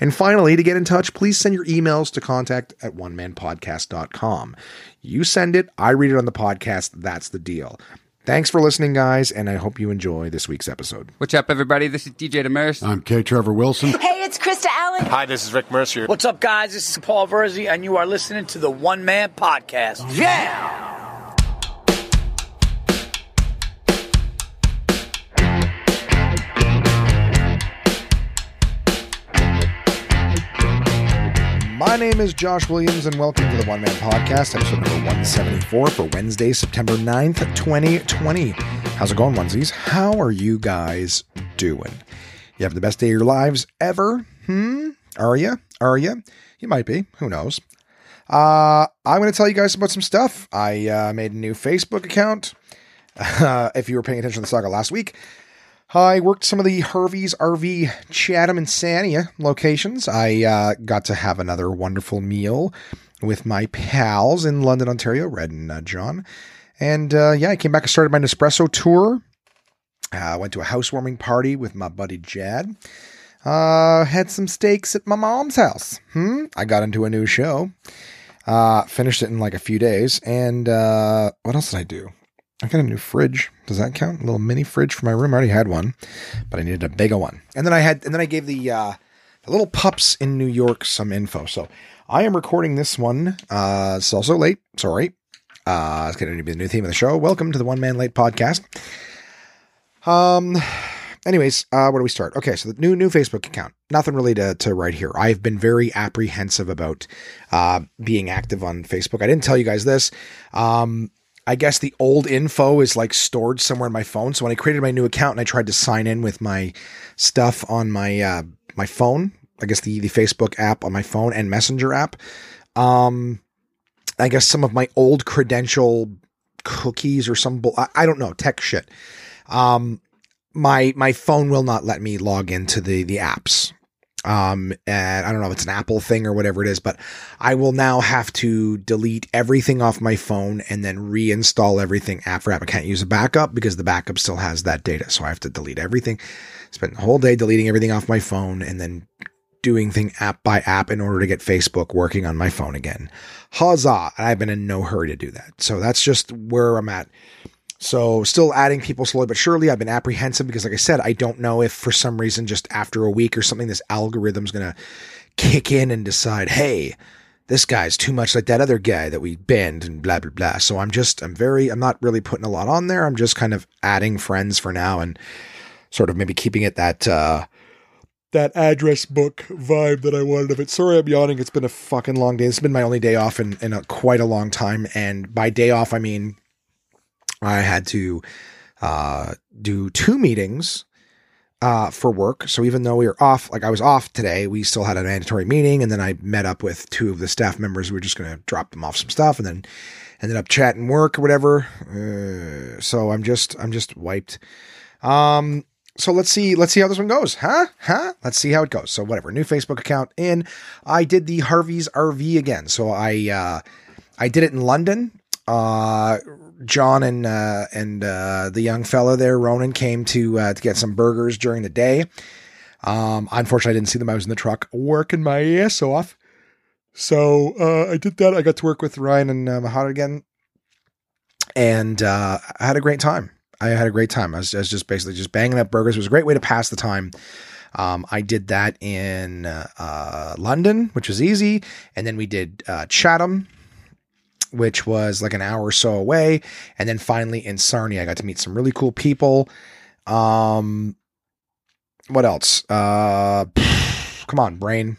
And finally, to get in touch, please send your emails to contact at onemanpodcast.com. You send it, I read it on the podcast. That's the deal. Thanks for listening, guys, and I hope you enjoy this week's episode. What's up, everybody? This is DJ Demers. I'm K. Trevor Wilson. Hey, it's Krista Allen. Hi, this is Rick Mercer. What's up, guys? This is Paul Verzi, and you are listening to the One Man Podcast. Yeah! My name is Josh Williams, and welcome to the One Man Podcast, episode number 174 for Wednesday, September 9th, 2020. How's it going, onesies? How are you guys doing? You have the best day of your lives ever? Hmm? Are you? Are you? You might be. Who knows? Uh, I'm going to tell you guys about some stuff. I uh, made a new Facebook account. Uh, if you were paying attention to the saga last week, I worked some of the Harvey's RV Chatham and Sarnia locations. I uh, got to have another wonderful meal with my pals in London, Ontario, Red and uh, John. And uh, yeah, I came back and started my Nespresso tour. I went to a housewarming party with my buddy Jad. Uh, had some steaks at my mom's house. Hmm? I got into a new show. Uh, finished it in like a few days. And uh, what else did I do? I got a new fridge. Does that count? A little mini fridge for my room. I already had one, but I needed a bigger one. And then I had, and then I gave the uh, the little pups in New York some info. So I am recording this one. Uh, it's also late. Sorry. Uh, it's going to be the new theme of the show. Welcome to the One Man Late podcast. Um. Anyways, uh, where do we start? Okay, so the new new Facebook account. Nothing really to, to write here. I've been very apprehensive about uh, being active on Facebook. I didn't tell you guys this. Um, I guess the old info is like stored somewhere in my phone. So when I created my new account and I tried to sign in with my stuff on my uh, my phone, I guess the the Facebook app on my phone and Messenger app, um, I guess some of my old credential cookies or some bull, I, I don't know tech shit. Um, my my phone will not let me log into the the apps um and i don't know if it's an apple thing or whatever it is but i will now have to delete everything off my phone and then reinstall everything for app. I can't use a backup because the backup still has that data. So i have to delete everything spend the whole day deleting everything off my phone and then doing thing app by app in order to get facebook working on my phone again. Huzzah. And i've been in no hurry to do that. So that's just where i'm at so still adding people slowly but surely. I've been apprehensive because, like I said, I don't know if for some reason, just after a week or something, this algorithm's going to kick in and decide, hey, this guy's too much like that other guy that we banned and blah, blah, blah. So I'm just, I'm very, I'm not really putting a lot on there. I'm just kind of adding friends for now and sort of maybe keeping it that, uh, that address book vibe that I wanted of it. Sorry, I'm yawning. It's been a fucking long day. It's been my only day off in, in a, quite a long time. And by day off, I mean, I had to uh, do two meetings uh, for work. So even though we were off, like I was off today, we still had a mandatory meeting. And then I met up with two of the staff members. We were just going to drop them off some stuff and then ended up chatting work or whatever. Uh, so I'm just, I'm just wiped. Um, so let's see, let's see how this one goes. Huh? Huh? Let's see how it goes. So whatever, new Facebook account in. I did the Harvey's RV again. So I, uh, I did it in London. Uh, John and uh, and uh, the young fellow there, Ronan, came to uh, to get some burgers during the day. Um, unfortunately, I didn't see them. I was in the truck working my ass off. So uh, I did that. I got to work with Ryan and uh, Mahad again, and uh, I had a great time. I had a great time. I was, I was, just basically just banging up burgers. It was a great way to pass the time. Um, I did that in uh, London, which was easy, and then we did Chatham, which was like an hour or so away. And then finally in Sarnia, I got to meet some really cool people. Um, what else? Uh, come on, brain.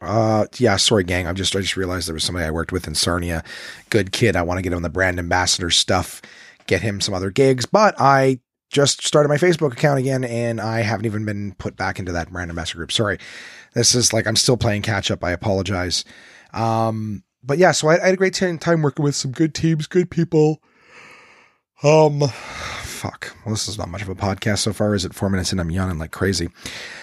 Uh, yeah, sorry, gang. I'm just I just realized there was somebody I worked with in Sarnia. Good kid. I want to get him the brand ambassador stuff, get him some other gigs, but I just started my Facebook account again, and I haven't even been put back into that brand ambassador group. Sorry, this is like I'm still playing catch up. I apologize. Um, but yeah, so I, I had a great time working with some good teams, good people. Um, fuck. Well, this is not much of a podcast so far. Is it four minutes and I'm yawning like crazy?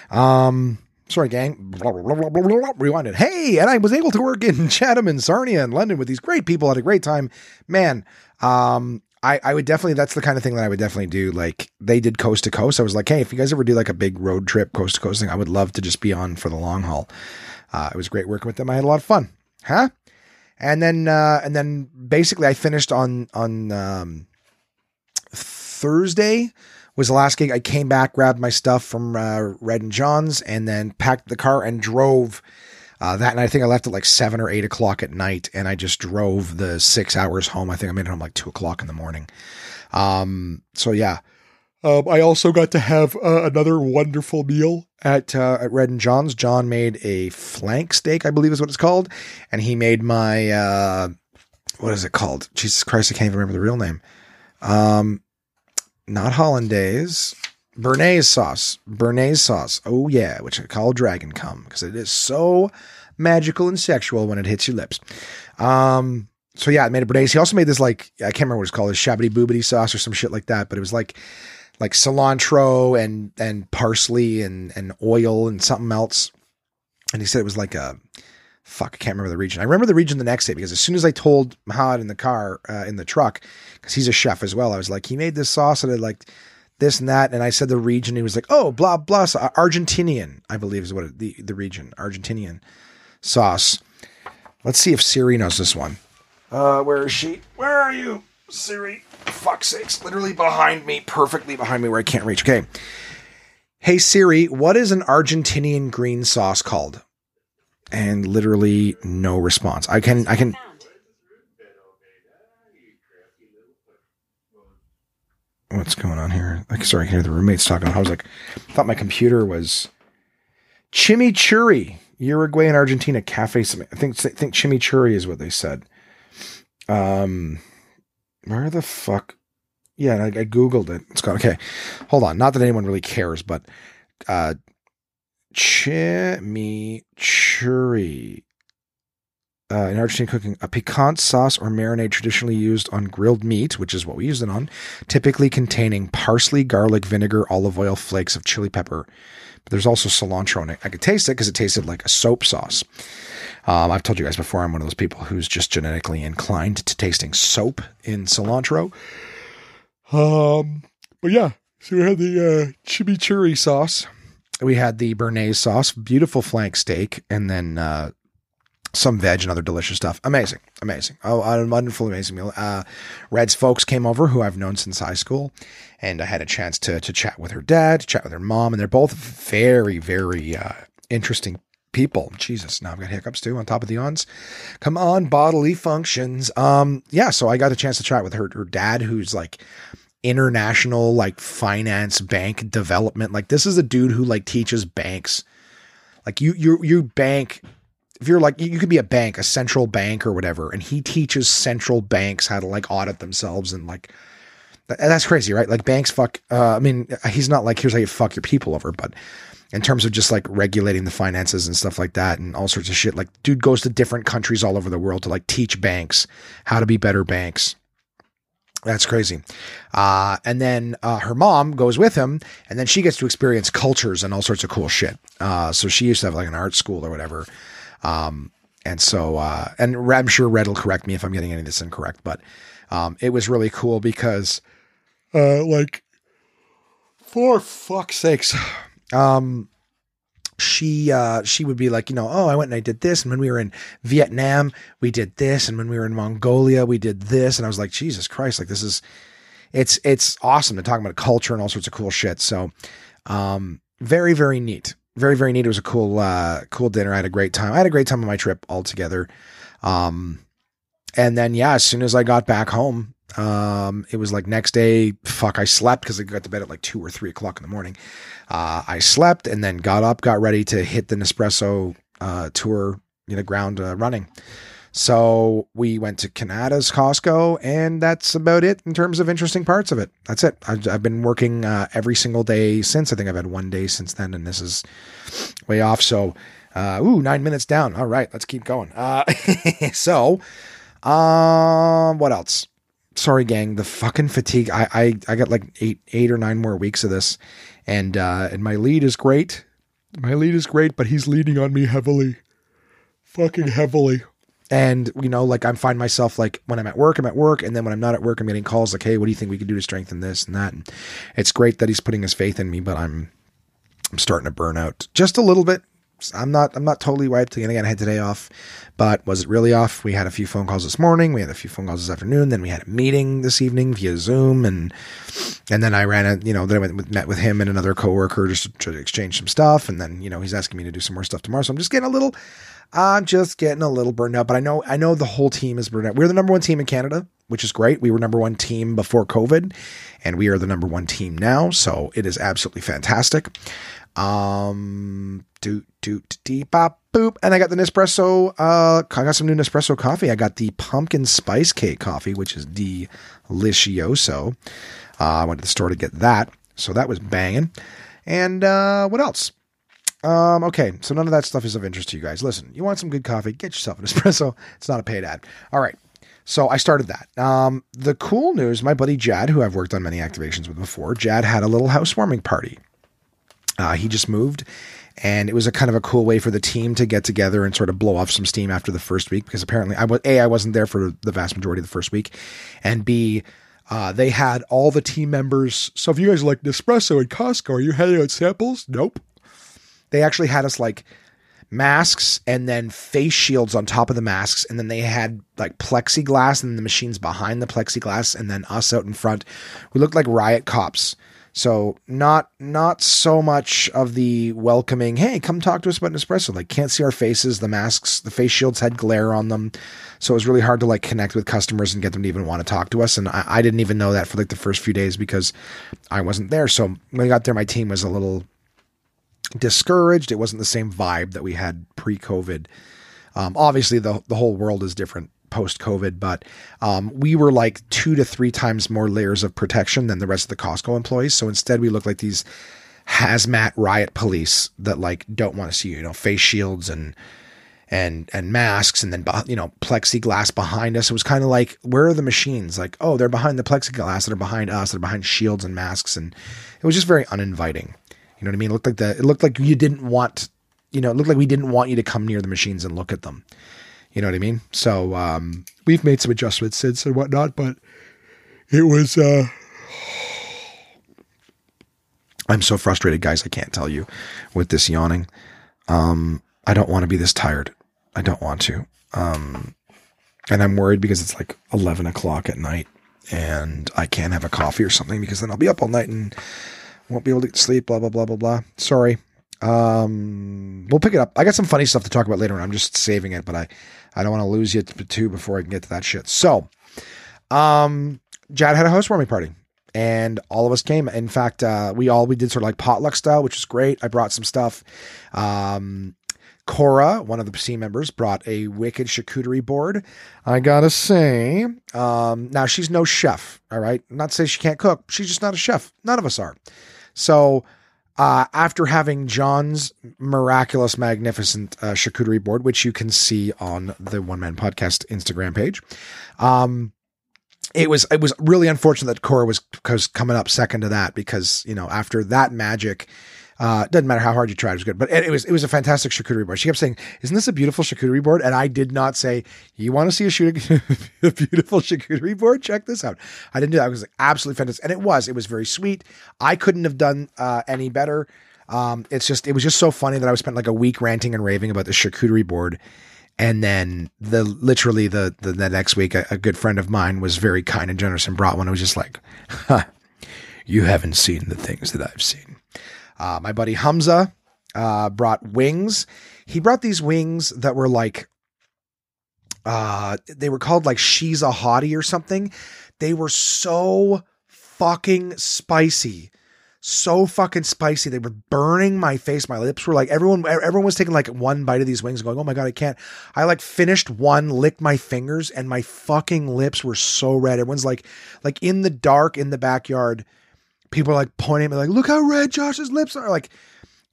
Um, sorry, gang. Blah, blah, blah, blah, blah, Rewinded. Hey, and I was able to work in Chatham and Sarnia and London with these great people. Had a great time, man. Um, I, I would definitely that's the kind of thing that I would definitely do. Like they did coast to coast. I was like, hey, if you guys ever do like a big road trip coast to coast thing, I would love to just be on for the long haul. Uh, it was great working with them. I had a lot of fun. Huh? And then uh, and then basically I finished on on um, Thursday was the last gig. I came back, grabbed my stuff from uh, Red and John's, and then packed the car and drove. Uh, that and I think I left at like seven or eight o'clock at night, and I just drove the six hours home. I think I made it home like two o'clock in the morning. Um, so yeah, um, I also got to have uh, another wonderful meal at uh, at Red and John's. John made a flank steak, I believe is what it's called, and he made my uh, what is it called? Jesus Christ, I can't even remember the real name. Um, not hollandaise, béarnaise sauce. Béarnaise sauce. Oh yeah, which I call dragon cum because it is so magical and sexual when it hits your lips. Um, so yeah, I made a béarnaise. He also made this like I can't remember what it's called, a shabbity boobity sauce or some shit like that. But it was like like cilantro and and parsley and and oil and something else. And he said it was like a fuck, I can't remember the region. I remember the region the next day because as soon as I told Mahad in the car, uh, in the truck, because he's a chef as well, I was like, he made this sauce and it like this and that. And I said the region. He was like, oh, blah, blah, uh, Argentinian, I believe is what it, the, the region, Argentinian sauce. Let's see if Siri knows this one. Uh, where is she? Where are you, Siri? Fuck sakes. Literally behind me, perfectly behind me where I can't reach. Okay. Hey Siri, what is an Argentinian green sauce called? and literally no response. I can I can What's going on here? Like sorry, I can hear the roommates talking. I was like I thought my computer was chimichurri, Uruguay and Argentina cafe I think I think chimichurri is what they said. Um where the fuck yeah, I, I googled it. It's got okay. Hold on. Not that anyone really cares, but uh chimichurri. Uh, in Argentine cooking, a piquant sauce or marinade traditionally used on grilled meat, which is what we use it on, typically containing parsley, garlic, vinegar, olive oil, flakes of chili pepper. There's also cilantro in it. I could taste it because it tasted like a soap sauce. Um, I've told you guys before, I'm one of those people who's just genetically inclined to tasting soap in cilantro. Um, but yeah, so we had the uh, chimichurri sauce we had the béarnaise sauce, beautiful flank steak, and then uh, some veg and other delicious stuff. Amazing, amazing. Oh, a wonderful, amazing meal. Uh, Red's folks came over, who I've known since high school, and I had a chance to to chat with her dad, chat with her mom, and they're both very, very uh, interesting people. Jesus, now I've got hiccups too on top of the ons. Come on, bodily functions. Um, yeah, so I got a chance to chat with her her dad, who's like international like finance bank development. Like this is a dude who like teaches banks. Like you you you bank if you're like you could be a bank, a central bank or whatever, and he teaches central banks how to like audit themselves and like that's crazy, right? Like banks fuck uh, I mean, he's not like here's how you fuck your people over, but in terms of just like regulating the finances and stuff like that and all sorts of shit. Like dude goes to different countries all over the world to like teach banks how to be better banks. That's crazy. Uh, and then uh, her mom goes with him, and then she gets to experience cultures and all sorts of cool shit. Uh, so she used to have like an art school or whatever. Um, and so, uh, and I'm sure Red will correct me if I'm getting any of this incorrect, but um, it was really cool because, uh, like, for fuck's sakes, um, she uh, she would be like, you know, oh, I went and I did this, and when we were in Vietnam, we did this, and when we were in Mongolia, we did this, and I was like, Jesus Christ, like this is, it's it's awesome to talk about culture and all sorts of cool shit. So, um, very very neat, very very neat. It was a cool uh, cool dinner. I had a great time. I had a great time on my trip altogether. Um, and then yeah, as soon as I got back home, um, it was like next day, fuck, I slept because I got to bed at like two or three o'clock in the morning. Uh, I slept and then got up, got ready to hit the Nespresso uh, tour, you know, ground uh, running. So we went to Kanata's Costco, and that's about it in terms of interesting parts of it. That's it. I've, I've been working uh, every single day since. I think I've had one day since then, and this is way off. So, uh, ooh, nine minutes down. All right, let's keep going. Uh, so, um, what else? Sorry, gang. The fucking fatigue. I, I I got like eight eight or nine more weeks of this, and uh, and my lead is great. My lead is great, but he's leaning on me heavily, fucking heavily. And you know, like I find myself like when I'm at work, I'm at work, and then when I'm not at work, I'm getting calls like, "Hey, what do you think we could do to strengthen this and that?" And it's great that he's putting his faith in me, but I'm I'm starting to burn out just a little bit. I'm not I'm not totally wiped. Again, I had today off, but was it really off? We had a few phone calls this morning. We had a few phone calls this afternoon. Then we had a meeting this evening via Zoom, and and then I ran a you know then I went with, met with him and another coworker just to, to exchange some stuff. And then you know he's asking me to do some more stuff tomorrow. So I'm just getting a little I'm just getting a little burned out. But I know I know the whole team is burned out. We're the number one team in Canada, which is great. We were number one team before COVID, and we are the number one team now. So it is absolutely fantastic. Um, doot doot deep bop boop, and I got the Nespresso. Uh, I got some new Nespresso coffee. I got the pumpkin spice cake coffee, which is delicioso. Uh, I went to the store to get that, so that was banging. And uh, what else? Um, okay, so none of that stuff is of interest to you guys. Listen, you want some good coffee? Get yourself an espresso. It's not a paid ad. All right. So I started that. Um, the cool news, my buddy Jad, who I've worked on many activations with before, Jad had a little housewarming party. Uh, he just moved, and it was a kind of a cool way for the team to get together and sort of blow off some steam after the first week because apparently I was a I wasn't there for the vast majority of the first week, and b uh, they had all the team members. So if you guys like Nespresso and Costco, are you handing out samples? Nope. They actually had us like masks and then face shields on top of the masks. And then they had like plexiglass and the machines behind the plexiglass and then us out in front. We looked like riot cops. So not not so much of the welcoming, hey, come talk to us about Nespresso. Like can't see our faces. The masks, the face shields had glare on them. So it was really hard to like connect with customers and get them to even want to talk to us. And I, I didn't even know that for like the first few days because I wasn't there. So when I got there, my team was a little discouraged. It wasn't the same vibe that we had pre-COVID. Um, obviously, the the whole world is different post COVID, but um, we were like two to three times more layers of protection than the rest of the Costco employees. So instead, we look like these hazmat riot police that like don't want to see you, you know, face shields and and and masks and then you know plexiglass behind us it was kind of like where are the machines like oh they're behind the plexiglass that are behind us they're behind shields and masks and it was just very uninviting you know what I mean? It looked like the it looked like you didn't want, you know, it looked like we didn't want you to come near the machines and look at them. You know what I mean? So um, we've made some adjustments since and whatnot, but it was. Uh, I'm so frustrated, guys. I can't tell you with this yawning. Um, I don't want to be this tired. I don't want to. Um, and I'm worried because it's like 11 o'clock at night and I can't have a coffee or something because then I'll be up all night and won't be able to get sleep, blah, blah, blah, blah, blah. Sorry. Um, we'll pick it up. I got some funny stuff to talk about later, and I'm just saving it, but I, I don't want to lose you too before I can get to that shit. So, um, Jad had a housewarming party and all of us came. In fact, uh, we all we did sort of like potluck style, which was great. I brought some stuff. Um, Cora, one of the team members, brought a wicked charcuterie board. I gotta say, um, now she's no chef. All right, not to say she can't cook. She's just not a chef. None of us are. So uh, after having John's miraculous, magnificent uh, charcuterie board, which you can see on the One Man Podcast Instagram page, um, it was it was really unfortunate that Cora was, was coming up second to that because you know after that magic uh, doesn't matter how hard you tried, it was good. But it was it was a fantastic charcuterie board. She kept saying, "Isn't this a beautiful charcuterie board?" And I did not say, "You want to see a, a beautiful charcuterie board? Check this out." I didn't do that. It was like absolutely fantastic, and it was. It was very sweet. I couldn't have done uh, any better. Um, it's just it was just so funny that I spent like a week ranting and raving about the charcuterie board. And then the literally the the, the next week, a, a, good friend of mine was very kind and generous and brought one. I was just like, huh, "You haven't seen the things that I've seen." Uh, my buddy Hamza uh, brought wings. He brought these wings that were like, uh, they were called like she's a hottie or something. They were so fucking spicy so fucking spicy. They were burning my face. My lips were like everyone. Everyone was taking like one bite of these wings, and going, "Oh my god, I can't." I like finished one, licked my fingers, and my fucking lips were so red. Everyone's like, like in the dark in the backyard. People are like pointing at me, like, "Look how red Josh's lips are!" Like,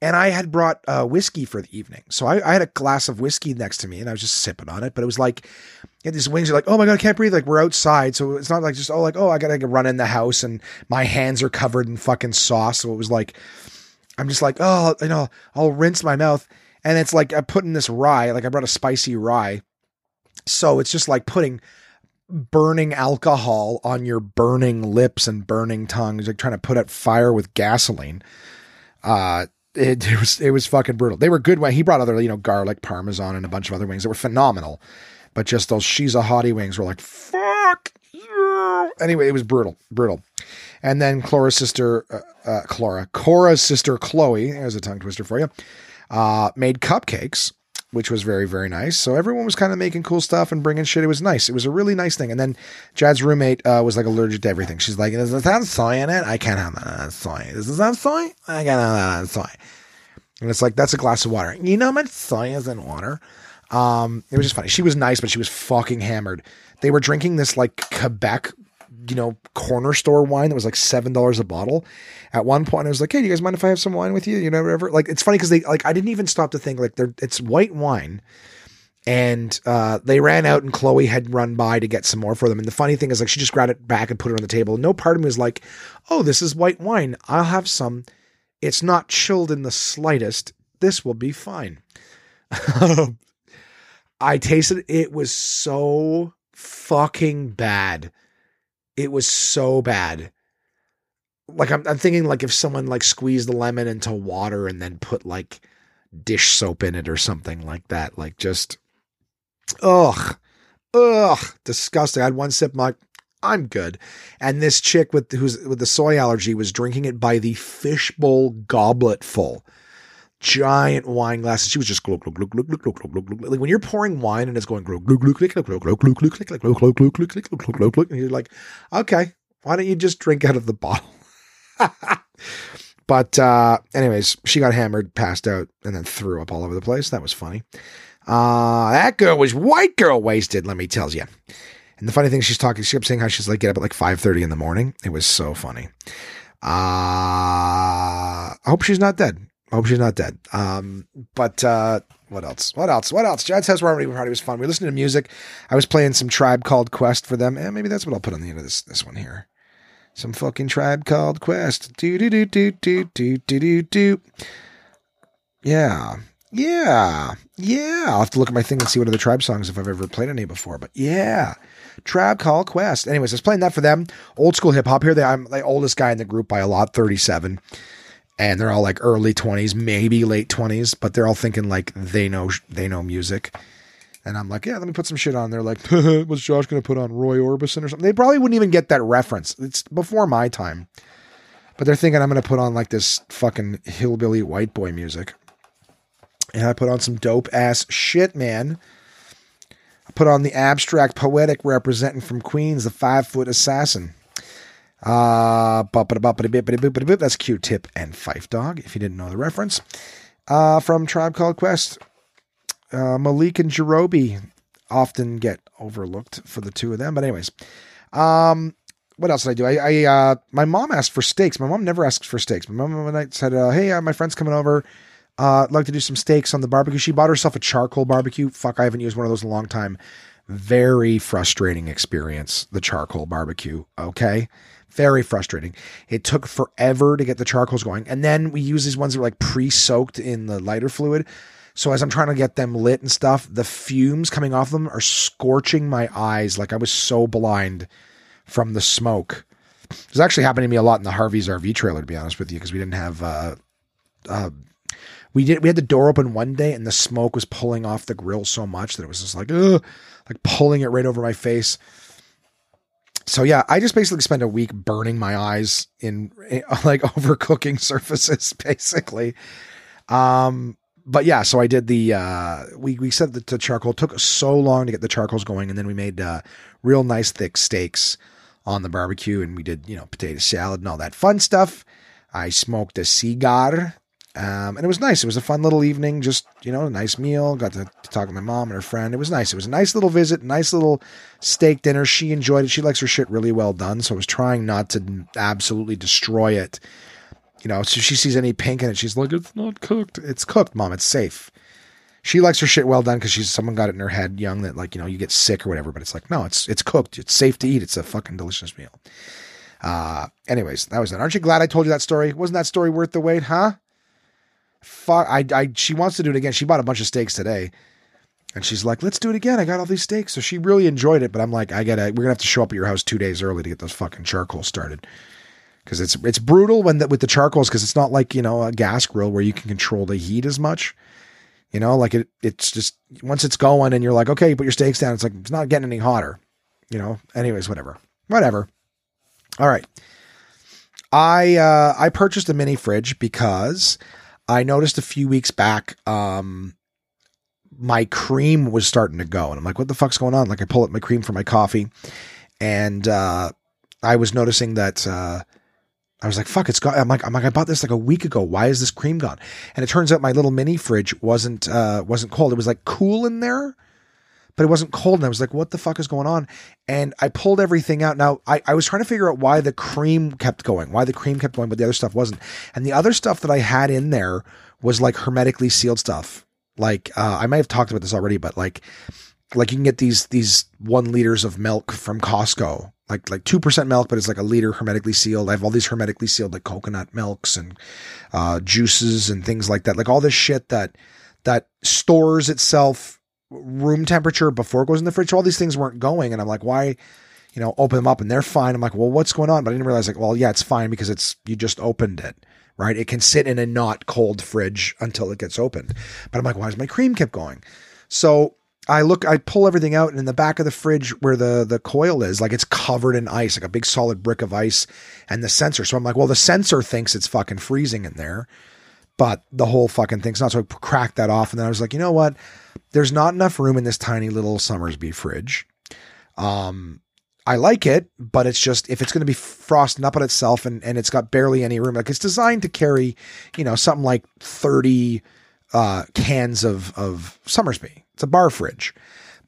and I had brought uh, whiskey for the evening, so I, I had a glass of whiskey next to me, and I was just sipping on it. But it was like and these wings are like, oh my god, I can't breathe. Like we're outside, so it's not like just oh like oh I gotta run in the house and my hands are covered in fucking sauce. So it was like I'm just like oh you know I'll rinse my mouth, and it's like I put in this rye, like I brought a spicy rye, so it's just like putting burning alcohol on your burning lips and burning tongues, like trying to put out fire with gasoline. Uh, it, it was it was fucking brutal. They were good. When he brought other you know garlic parmesan and a bunch of other wings that were phenomenal. But just those she's a hottie wings were like, fuck you. Anyway, it was brutal, brutal. And then Clara's sister, uh, uh, Clara, Cora's sister Chloe, there's a tongue twister for you, uh, made cupcakes, which was very, very nice. So everyone was kind of making cool stuff and bringing shit. It was nice. It was a really nice thing. And then Jad's roommate uh, was like allergic to everything. She's like, this have soy in it? I can't have that soy. Does this have soy? I can't have that soy. And it's like, that's a glass of water. You know how soy is in water? Um, it was just funny. She was nice, but she was fucking hammered. They were drinking this like Quebec, you know, corner store wine that was like seven dollars a bottle. At one point, I was like, "Hey, do you guys mind if I have some wine with you?" You know, whatever. Like, it's funny because they like I didn't even stop to think like they're it's white wine. And uh, they ran out, and Chloe had run by to get some more for them. And the funny thing is, like, she just grabbed it back and put it on the table. No part of me was like, "Oh, this is white wine. I'll have some." It's not chilled in the slightest. This will be fine. I tasted it was so fucking bad. It was so bad. Like I'm, I'm thinking like if someone like squeezed the lemon into water and then put like dish soap in it or something like that. Like just ugh. Ugh. Disgusting. I had one sip, like, I'm good. And this chick with who's with the soy allergy was drinking it by the fishbowl goblet full giant wine glasses. She was just glug glug glug glug glug glug glug glug. Like when you're pouring wine and it's going glug glug glug glug glug glug glug glug glug glug glug glug glug glug glug glug glug glug and you're like, okay, why don't you just drink out of the bottle? but uh anyways, she got hammered, passed out, and then threw up all over the place. That was funny. Uh that girl was white girl wasted, let me tell you. And the funny thing, she's talking, she kept saying how she's like get up at like 5:30 in the morning. It was so funny. Uh I hope she's not dead. I hope she's not dead. Um, but uh, what else? What else? What else? Jad's House Party was fun. We listening to music. I was playing some Tribe Called Quest for them, and maybe that's what I'll put on the end of this this one here. Some fucking Tribe Called Quest. Do do do do do do do do do. Yeah, yeah, yeah. I'll have to look at my thing and see what other Tribe songs if I've ever played any before. But yeah, Tribe Called Quest. Anyways, I was playing that for them. Old school hip hop here. They, I'm the oldest guy in the group by a lot, thirty seven and they're all like early 20s maybe late 20s but they're all thinking like they know they know music and i'm like yeah let me put some shit on they're like was josh going to put on roy orbison or something? They probably wouldn't even get that reference. It's before my time. But they're thinking i'm going to put on like this fucking hillbilly white boy music. And i put on some dope ass shit man. I put on the abstract poetic representing from queens the five foot assassin. Uh, that's Q Tip and Phife Dawg, if you didn't know the reference. Uh, from Tribe Called Quest, uh, Malik and Jarobi often get overlooked for the two of them. But, anyways, um, what else did I do? I, I uh, my mom asked for steaks. My mom never asks for steaks. My mom one night said, uh, "Hey, uh, my friend's coming over. Uh, I'd like to do some steaks on the barbecue." She bought herself a charcoal barbecue. Fuck, I haven't used one of those in a long time. Very frustrating experience. The charcoal barbecue. Okay, very frustrating. It took forever to get the charcoals going. And then we use these ones that were like pre soaked in the lighter fluid. So as I'm trying to get them lit and stuff, the fumes coming off them are scorching my eyes. Like I was so blind from the smoke. It was actually happening to me a lot in the Harvey's RV trailer, to be honest with you, because we didn't have, uh, uh, we did, we had the door open one day and the smoke was pulling off the grill so much that it was just like, ugh, like pulling it right over my face so yeah, I just basically spent a week burning my eyes in, in like overcooking surfaces, basically. Um, but yeah, so I did the uh, we we set the, the charcoal. It took so long to get the charcoals going, and then we made uh, real nice thick steaks on the barbecue, and we did you know potato salad and all that fun stuff. I smoked a cigar. Um, and it was nice. It was a fun little evening, just, you know, a nice meal. Got to, to talk to my mom and her friend. It was nice. It was a nice little visit, nice little steak dinner. She enjoyed it. She likes her shit really well done. So I was trying not to absolutely destroy it. You know, so she sees any pink in it, she's like, it's not cooked. It's cooked, mom. It's safe. She likes her shit well done because she's someone got it in her head young that like, you know, you get sick or whatever, but it's like, no, it's it's cooked. It's safe to eat. It's a fucking delicious meal. Uh anyways, that was it. Aren't you glad I told you that story? Wasn't that story worth the wait, huh? Fuck I I she wants to do it again. She bought a bunch of steaks today. And she's like, let's do it again. I got all these steaks. So she really enjoyed it, but I'm like, I gotta we're gonna have to show up at your house two days early to get those fucking charcoal started because it's it's brutal when the, with the charcoals because it's not like you know a gas grill where you can control the heat as much. You know, like it it's just once it's going and you're like, okay, you put your steaks down. It's like it's not getting any hotter. You know. Anyways, whatever, whatever. All right. I uh, I purchased a mini fridge because I noticed a few weeks back um, my cream was starting to go, and I'm like, what the fuck's going on? Like I pull up my cream for my coffee, and uh, I was noticing that. Uh, I was like, fuck, it's gone. I'm like, I'm like, I bought this like a week ago. Why is this cream gone? And it turns out my little mini fridge wasn't, uh, wasn't cold. It was like cool in there, but it wasn't cold. And I was like, what the fuck is going on? And I pulled everything out. Now I, I was trying to figure out why the cream kept going, why the cream kept going, but the other stuff wasn't. And the other stuff that I had in there was like hermetically sealed stuff. Like, uh, I might have talked about this already, but like, like you can get these, these one liters of milk from Costco like like two percent milk, but it's like a liter hermetically sealed. I have all these hermetically sealed like coconut milks and uh, juices and things like that. Like all this shit that that stores itself room temperature before it goes in the fridge. So all these things weren't going, and I'm like, why? You know, open them up and they're fine. I'm like, well, what's going on? But I didn't realize like, well, yeah, it's fine because it's you just opened it, right? It can sit in a not cold fridge until it gets opened. But I'm like, why is my cream kept going? So I look, I pull everything out, and in the back of the fridge where the the coil is, like it's covered in ice, like a big solid brick of ice, and the sensor. So I'm like, well, the sensor thinks it's fucking freezing in there, but the whole fucking thing's not. So I cracked that off, and then I was like, you know what? There's not enough room in this tiny little Somersby fridge. Um, I like it, but it's just if it's going to be frosting up on itself and and it's got barely any room, like it's designed to carry, you know, something like thirty uh, cans of of Somersby it's a bar fridge.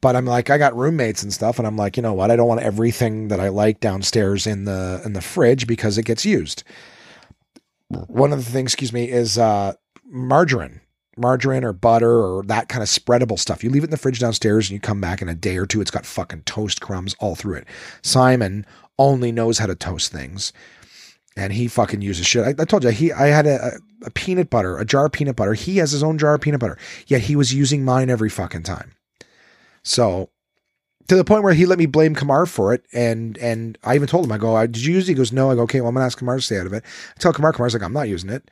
But I'm like, I got roommates and stuff, and I'm like, you know what? I don't want everything that I like downstairs in the in the fridge because it gets used. One of the things, excuse me, is uh, margarine, margarine or butter or that kind of spreadable stuff. You leave it in the fridge downstairs, and you come back in a day or two, it's got fucking toast crumbs all through it. Simon only knows how to toast things and he fucking uses shit. I, I told you he I had a, a, peanut butter, a jar of peanut butter. He has his own jar of peanut butter, yet he was using mine every fucking time. So to the point where he let me blame Kamar for it, and and I even told him I go, did you use it? He goes, no. I go, okay, well I'm gonna ask Kamar to stay out of it. I tell Kamar, Kamar's like, I'm not using it.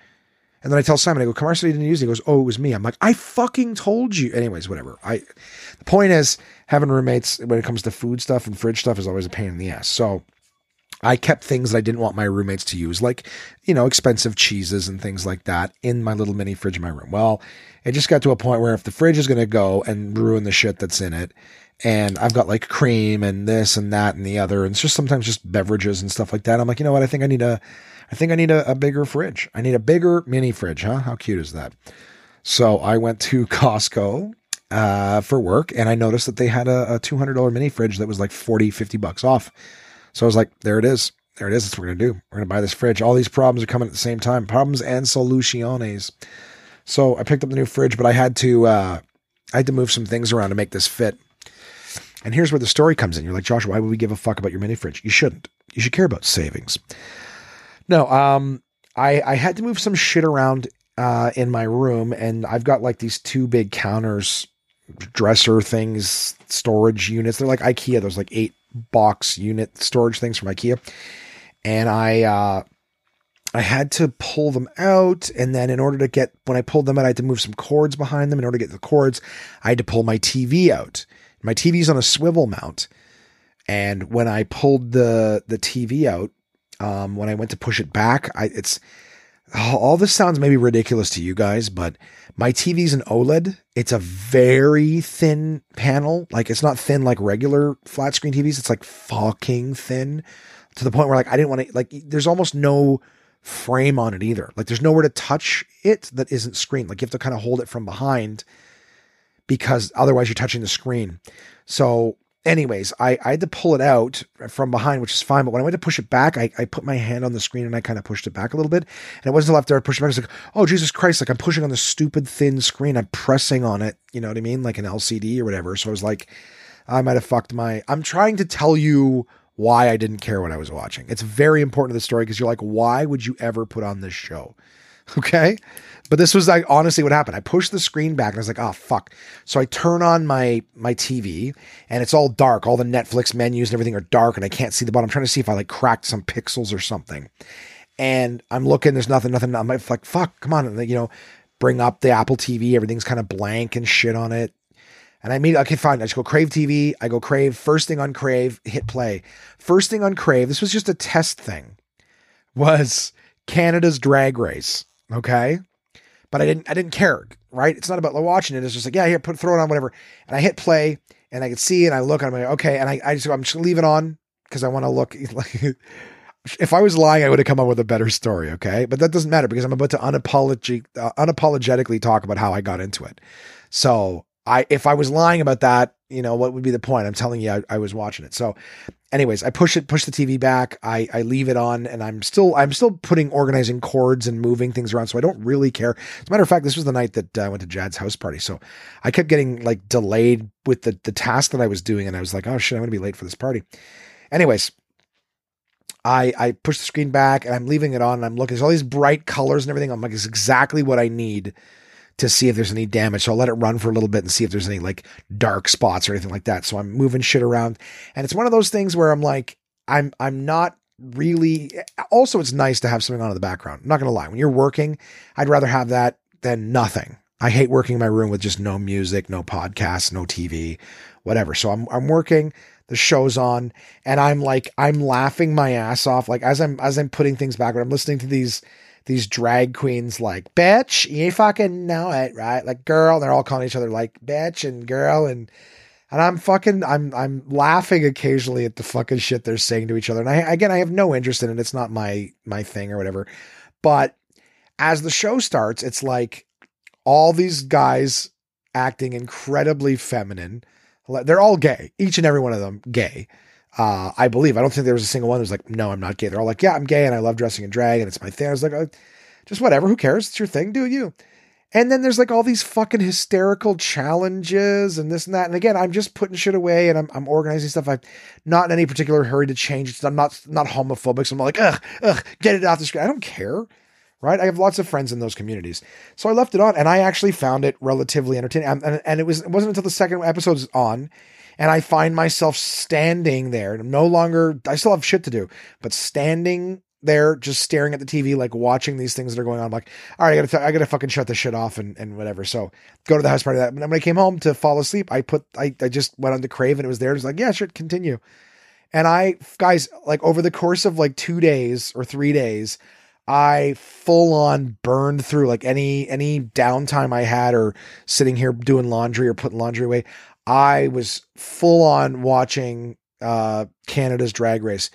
And then I tell Simon, I go, Kamar said he didn't use it. He goes, oh, it was me. I'm like, I fucking told you. Anyways, whatever. I the point is having roommates when it comes to food stuff and fridge stuff is always a pain in the ass. So I kept things that I didn't want my roommates to use, like, you know, expensive cheeses and things like that in my little mini fridge in my room. Well, it just got to a point where if the fridge is going to go and ruin the shit that's in it, and I've got like cream and this and that and the other, and it's just sometimes just beverages and stuff like that. I'm like, you know what? I think I need a, I think I need a, a bigger fridge. I need a bigger mini fridge, huh? How cute is that? So I went to Costco uh, for work and I noticed that they had a, a $200 mini fridge that was like 40, 50 bucks off. So I was like, there it is. There it is. That's what we're going to do. We're going to buy this fridge. All these problems are coming at the same time. Problems and soluciones. So I picked up the new fridge, but I had to, uh, I had to move some things around to make this fit. And here's where the story comes in. You're like, Josh, why would we give a fuck about your mini fridge? You shouldn't. You should care about savings. No, um, I, I had to move some shit around uh, in my room, and I've got like these two big counters, dresser things, storage units. They're like IKEA. There's like eight box unit storage things from IKEA. And I uh, I had to pull them out, and then in order to get when I pulled them out, I had to move some cords behind them. In order to get the cords, I had to pull my TV out. My TV's on a swivel mount, and when I pulled the the TV out, um, when I went to push it back, I it's all this sounds maybe ridiculous to you guys, but my TV's an OLED. It's a very thin panel. Like it's not thin like regular flat screen TVs. It's like fucking thin to the point where like I didn't want to like there's almost no frame on it either. Like there's nowhere to touch it that isn't screen. Like you have to kind of hold it from behind because otherwise you're touching the screen. So, anyways, I, I had to pull it out from behind, which is fine. But when I went to push it back, I, I put my hand on the screen and I kind of pushed it back a little bit. And it wasn't until after I pushed it back, I was like, oh, Jesus Christ, like I'm pushing on the stupid thin screen. I'm pressing on it, you know what I mean? Like an LCD or whatever. So I was like, I might have fucked my. I'm trying to tell you why I didn't care what I was watching. It's very important to the story because you're like, why would you ever put on this show? Okay. But this was like honestly what happened. I pushed the screen back and I was like, oh fuck. So I turn on my my TV and it's all dark. All the Netflix menus and everything are dark and I can't see the bottom. I'm trying to see if I like cracked some pixels or something. And I'm looking, there's nothing, nothing. I'm like, fuck, come on. And, you know, bring up the Apple TV. Everything's kind of blank and shit on it. And I mean, okay, fine. I just go Crave TV. I go Crave. First thing on Crave, hit play. First thing on Crave, this was just a test thing, was Canada's Drag Race. Okay. But I didn't, I didn't care, right? It's not about watching it. It's just like, yeah, here, put, throw it on, whatever. And I hit play and I could see and I look and I'm like, okay. And I, I just, I'm just leave it on because I want to look if I was lying, I would have come up with a better story. Okay. But that doesn't matter because I'm about to uh, unapologetically talk about how I got into it. So I if I was lying about that, you know, what would be the point? I'm telling you, I, I, was watching it. So, anyways, I push it, push the TV back. I I leave it on, and I'm still I'm still putting organizing cords and moving things around. So I don't really care. As a matter of fact, this was the night that uh, I went to Jad's house party. So I kept getting like delayed with the the task that I was doing, and I was like, oh shit, I'm gonna be late for this party. Anyways. I, I push the screen back and I'm leaving it on and I'm looking. There's all these bright colors and everything. I'm like, it's exactly what I need to see if there's any damage. So I'll let it run for a little bit and see if there's any like dark spots or anything like that. So I'm moving shit around. And it's one of those things where I'm like, I'm I'm not really also it's nice to have something on in the background. I'm not gonna lie. When you're working, I'd rather have that than nothing. I hate working in my room with just no music, no podcast, no TV, whatever. So I'm I'm working, the show's on, and I'm like I'm laughing my ass off. Like as I'm as I'm putting things back, I'm listening to these these drag queens like bitch you fucking know it right? Like girl they're all calling each other like bitch and girl and and I'm fucking I'm I'm laughing occasionally at the fucking shit they're saying to each other. And I again I have no interest in it. It's not my my thing or whatever. But as the show starts it's like all these guys acting incredibly feminine. They're all gay. Each and every one of them gay uh, I believe. I don't think there was a single one that was like, no, I'm not gay. They're all like, yeah, I'm gay and I love dressing in drag and it's my thing. I was like, oh, just whatever. Who cares? It's your thing. Do you? And then there's like all these fucking hysterical challenges and this and that. And again, I'm just putting shit away and I'm, I'm organizing stuff. I'm not in any particular hurry to change. I'm not not homophobic. So I'm like, ugh, ugh, get it off the screen. I don't care. Right. I have lots of friends in those communities. So I left it on and I actually found it relatively entertaining. And, and it was it wasn't until the second episode was on and I find myself standing there. No longer, I still have shit to do, but standing there, just staring at the TV, like watching these things that are going on. I'm like, all right, I gotta, I gotta fucking shut this shit off and, and whatever. So go to the house party. That when I came home to fall asleep, I put, I, I just went on to Crave and it was there. It was like, yeah, sure, continue. And I, guys, like over the course of like two days or three days, I full on burned through like any any downtime I had or sitting here doing laundry or putting laundry away. I was full on watching uh, Canada's Drag Race.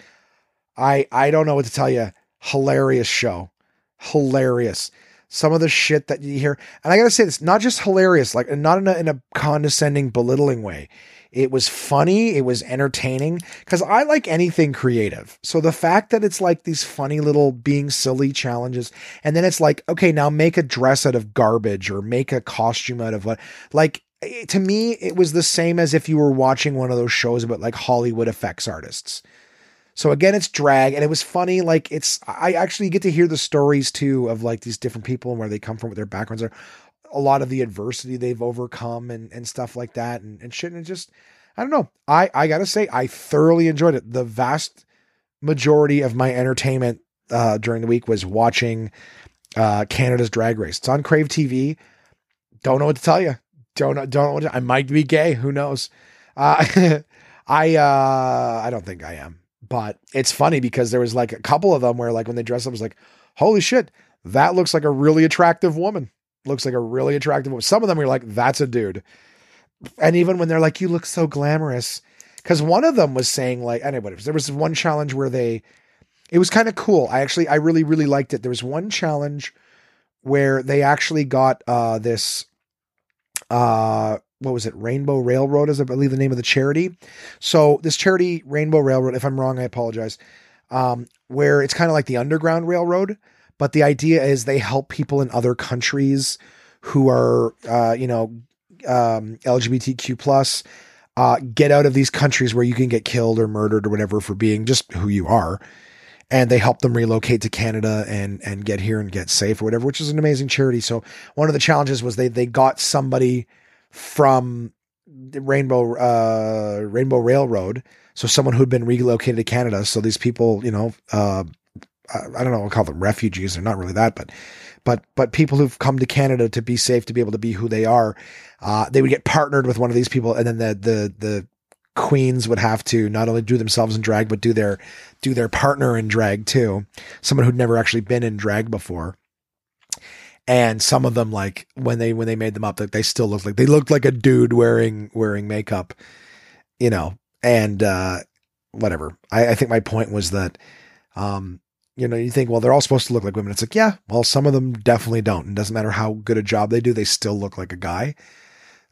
I I don't know what to tell you. Hilarious show, hilarious. Some of the shit that you hear, and I gotta say, this, not just hilarious, like not in a, in a condescending, belittling way. It was funny. It was entertaining because I like anything creative. So the fact that it's like these funny little being silly challenges, and then it's like, okay, now make a dress out of garbage or make a costume out of what, like to me, it was the same as if you were watching one of those shows about like Hollywood effects artists. So again, it's drag, and it was funny. Like it's, I actually get to hear the stories too of like these different people and where they come from, what their backgrounds are, a lot of the adversity they've overcome and and stuff like that, and and shit. And it just, I don't know. I I gotta say, I thoroughly enjoyed it. The vast majority of my entertainment uh, during the week was watching uh, Canada's Drag Race. It's on Crave TV. Don't know what to tell you don't don't I might be gay. Who knows? Uh, I uh, I don't think I am, but it's funny because there was like a couple of them where like when they dress up, I was like, holy shit, that looks like a really attractive woman. Looks like a really attractive woman. Some of them were like, that's a dude. And even when they're like, you look so glamorous, because one of them was saying like, anyway, there was one challenge where they it was kind of cool. I actually, I really, really liked it. There was one challenge where they actually got uh, this, uh, what was it? Rainbow Railroad is, I believe, the name of the charity. So this charity, Rainbow Railroad, if I'm wrong, I apologize. Um, where it's kind of like the Underground Railroad, but the idea is they help people in other countries who are, uh, you know, um, LGBTQ plus, uh, get out of these countries where you can get killed or murdered or whatever for being just who you are. And they help them relocate to Canada and and get here and get safe or whatever, which is an amazing charity. So one of the challenges was they they got somebody from Rainbow uh, Rainbow Railroad, so someone who'd been relocated to Canada. So these people, you know, uh, I don't know, I'll call them refugees. They're not really that, but but but people who've come to Canada to be safe, to be able to be who they are, uh, they would get partnered with one of these people, and then the the the queens would have to not only do themselves in drag, but do their do their partner in drag too, someone who'd never actually been in drag before. And some of them, like when they when they made them up, like they still looked like they looked like a dude wearing wearing makeup, you know. And uh, whatever. I, I think my point was that um, you know, you think, well, they're all supposed to look like women. It's like, yeah, well, some of them definitely don't. It doesn't matter how good a job they do, they still look like a guy.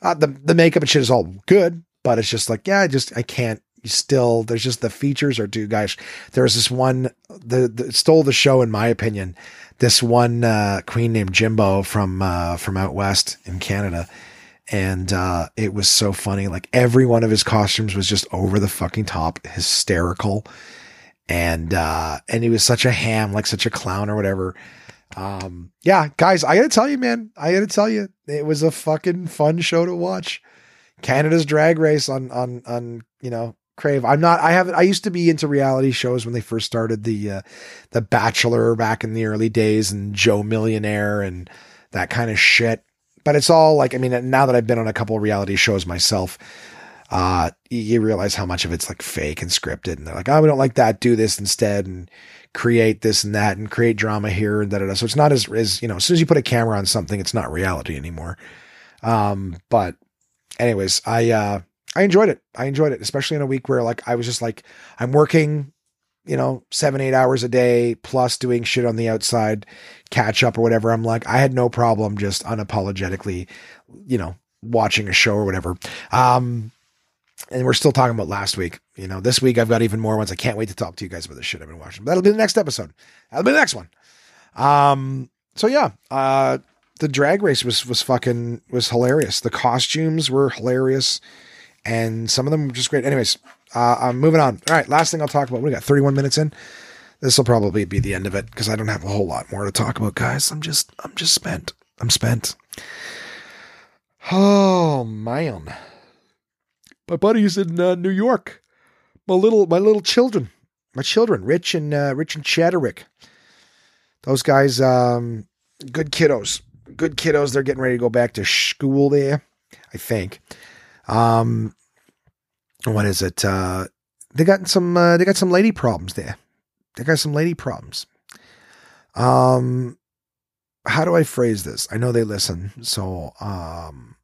Uh, the the makeup and shit is all good, but it's just like, yeah, I just I can't. Still, there's just the features are too guys. There's this one the stole the show in my opinion. This one uh, queen named Jimbo from uh, from out west in Canada, and uh, it was so funny. Like every one of his costumes was just over the fucking top, hysterical and uh and he was such a ham like such a clown or whatever um yeah guys i gotta tell you man i gotta tell you it was a fucking fun show to watch canada's drag race on on on you know crave i'm not i haven't i used to be into reality shows when they first started the uh the bachelor back in the early days and joe millionaire and that kind of shit but it's all like i mean now that i've been on a couple reality shows myself uh, you realize how much of it's like fake and scripted. And they're like, oh, we don't like that. Do this instead and create this and that and create drama here and da da da. So it's not as, as, you know, as soon as you put a camera on something, it's not reality anymore. Um, but anyways, I, uh, I enjoyed it. I enjoyed it, especially in a week where like I was just like, I'm working, you know, seven, eight hours a day plus doing shit on the outside, catch up or whatever. I'm like, I had no problem just unapologetically, you know, watching a show or whatever. Um, and we're still talking about last week. You know, this week I've got even more ones. I can't wait to talk to you guys about the shit I've been watching. That'll be the next episode. That'll be the next one. Um. So yeah. Uh. The drag race was was fucking was hilarious. The costumes were hilarious, and some of them were just great. Anyways, uh, I'm moving on. All right. Last thing I'll talk about. We got 31 minutes in. This will probably be the end of it because I don't have a whole lot more to talk about, guys. I'm just I'm just spent. I'm spent. Oh man my buddies in uh, New York, my little my little children, my children, Rich and uh, Rich and Chadwick. Those guys, um, good kiddos, good kiddos. They're getting ready to go back to school there, I think. Um, what is it? Uh, they got some uh, they got some lady problems there. They got some lady problems. Um, how do I phrase this? I know they listen, so um,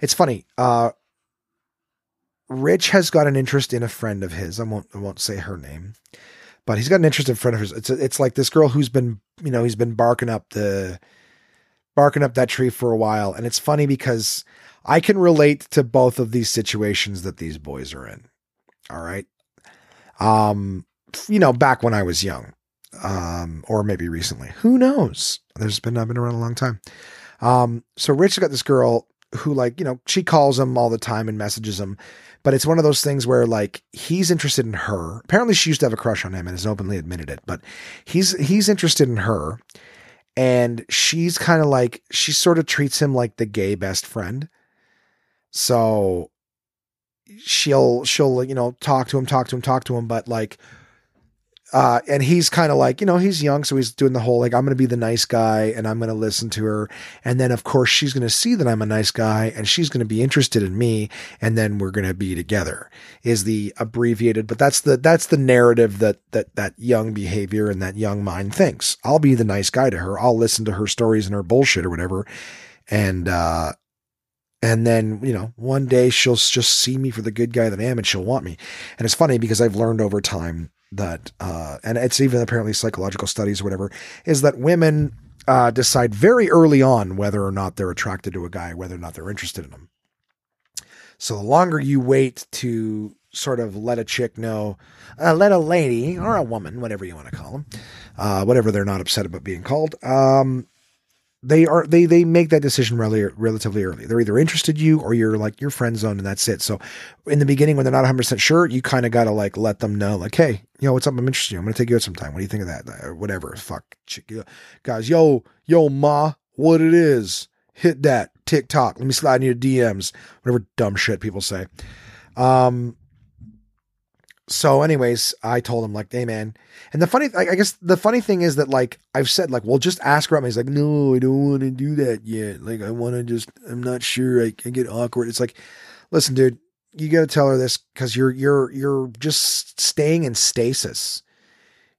it's funny. Uh, Rich has got an interest in a friend of his. I won't I won't say her name, but he's got an interest in a friend of his. It's it's like this girl who's been you know he's been barking up the barking up that tree for a while, and it's funny because I can relate to both of these situations that these boys are in. All right, um, you know, back when I was young, um, or maybe recently, who knows? There's been I've been around a long time. Um, so Rich has got this girl who like you know she calls him all the time and messages him but it's one of those things where like he's interested in her. Apparently she used to have a crush on him and has openly admitted it, but he's he's interested in her and she's kind of like she sort of treats him like the gay best friend. So she'll she'll you know talk to him, talk to him, talk to him, but like uh, and he's kind of like, you know, he's young, so he's doing the whole like, I'm going to be the nice guy and I'm going to listen to her. And then, of course, she's going to see that I'm a nice guy and she's going to be interested in me. And then we're going to be together is the abbreviated, but that's the, that's the narrative that, that, that young behavior and that young mind thinks. I'll be the nice guy to her. I'll listen to her stories and her bullshit or whatever. And, uh, And then, you know, one day she'll just see me for the good guy that I am and she'll want me. And it's funny because I've learned over time that, uh, and it's even apparently psychological studies or whatever, is that women uh, decide very early on whether or not they're attracted to a guy, whether or not they're interested in him. So the longer you wait to sort of let a chick know, uh, let a lady or a woman, whatever you want to call them, uh, whatever they're not upset about being called, um, they are they they make that decision really relatively early. They're either interested in you or you're like your friend zone and that's it. So in the beginning when they're not 100 percent sure, you kind of got to like let them know like, hey, you know what's up? I'm interested in you. I'm gonna take you out sometime. What do you think of that? Or whatever. Fuck, guys. Yo, yo, ma, what it is? Hit that TikTok. Let me slide in your DMs. Whatever dumb shit people say. Um, so anyways i told him like hey man. And the funny i guess the funny thing is that like i've said like well just ask her out he's like no i don't want to do that yet. Like i want to just i'm not sure i, I get awkward. It's like listen dude you got to tell her this because you're you're you're just staying in stasis.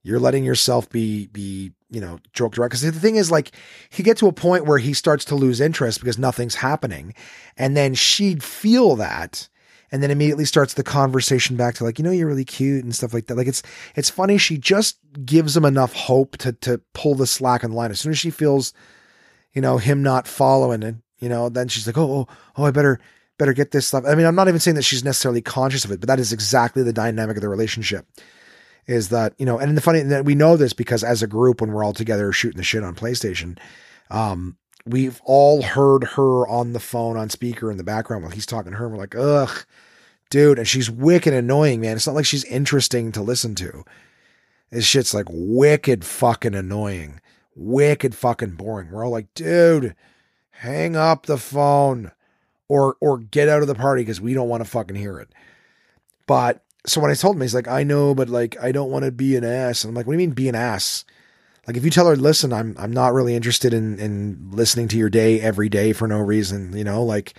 You're letting yourself be be you know joked around. Because the thing is like he get to a point where he starts to lose interest because nothing's happening. And then she'd feel that and then immediately starts the conversation back to like, you know, you're really cute and stuff like that. Like it's it's funny. She just gives him enough hope to to pull the slack on the line. As soon as she feels, you know, him not following it, you know, then she's like, oh, oh, oh, I better better get this stuff. I mean, I'm not even saying that she's necessarily conscious of it, but that is exactly the dynamic of the relationship. Is that you know, and the funny that we know this because as a group, when we're all together shooting the shit on PlayStation, um, we've all heard her on the phone on speaker in the background while he's talking to her. And we're like, ugh, dude. And she's wicked annoying, man. It's not like she's interesting to listen to. This shit's like wicked fucking annoying, wicked fucking boring. We're all like, dude, hang up the phone or or get out of the party because we don't want to fucking hear it. But so when I told him, he's like, I know, but like I don't want to be an ass. And I'm like, what do you mean be an ass? Like if you tell her, listen, I'm I'm not really interested in in listening to your day every day for no reason, you know, like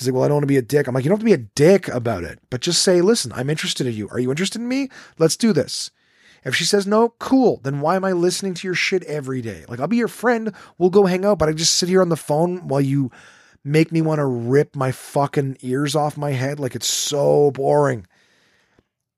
he's like, well, I don't want to be a dick. I'm like, you don't have to be a dick about it, but just say, listen, I'm interested in you. Are you interested in me? Let's do this. If she says no, cool. Then why am I listening to your shit every day? Like I'll be your friend. We'll go hang out, but I just sit here on the phone while you make me want to rip my fucking ears off my head. Like it's so boring.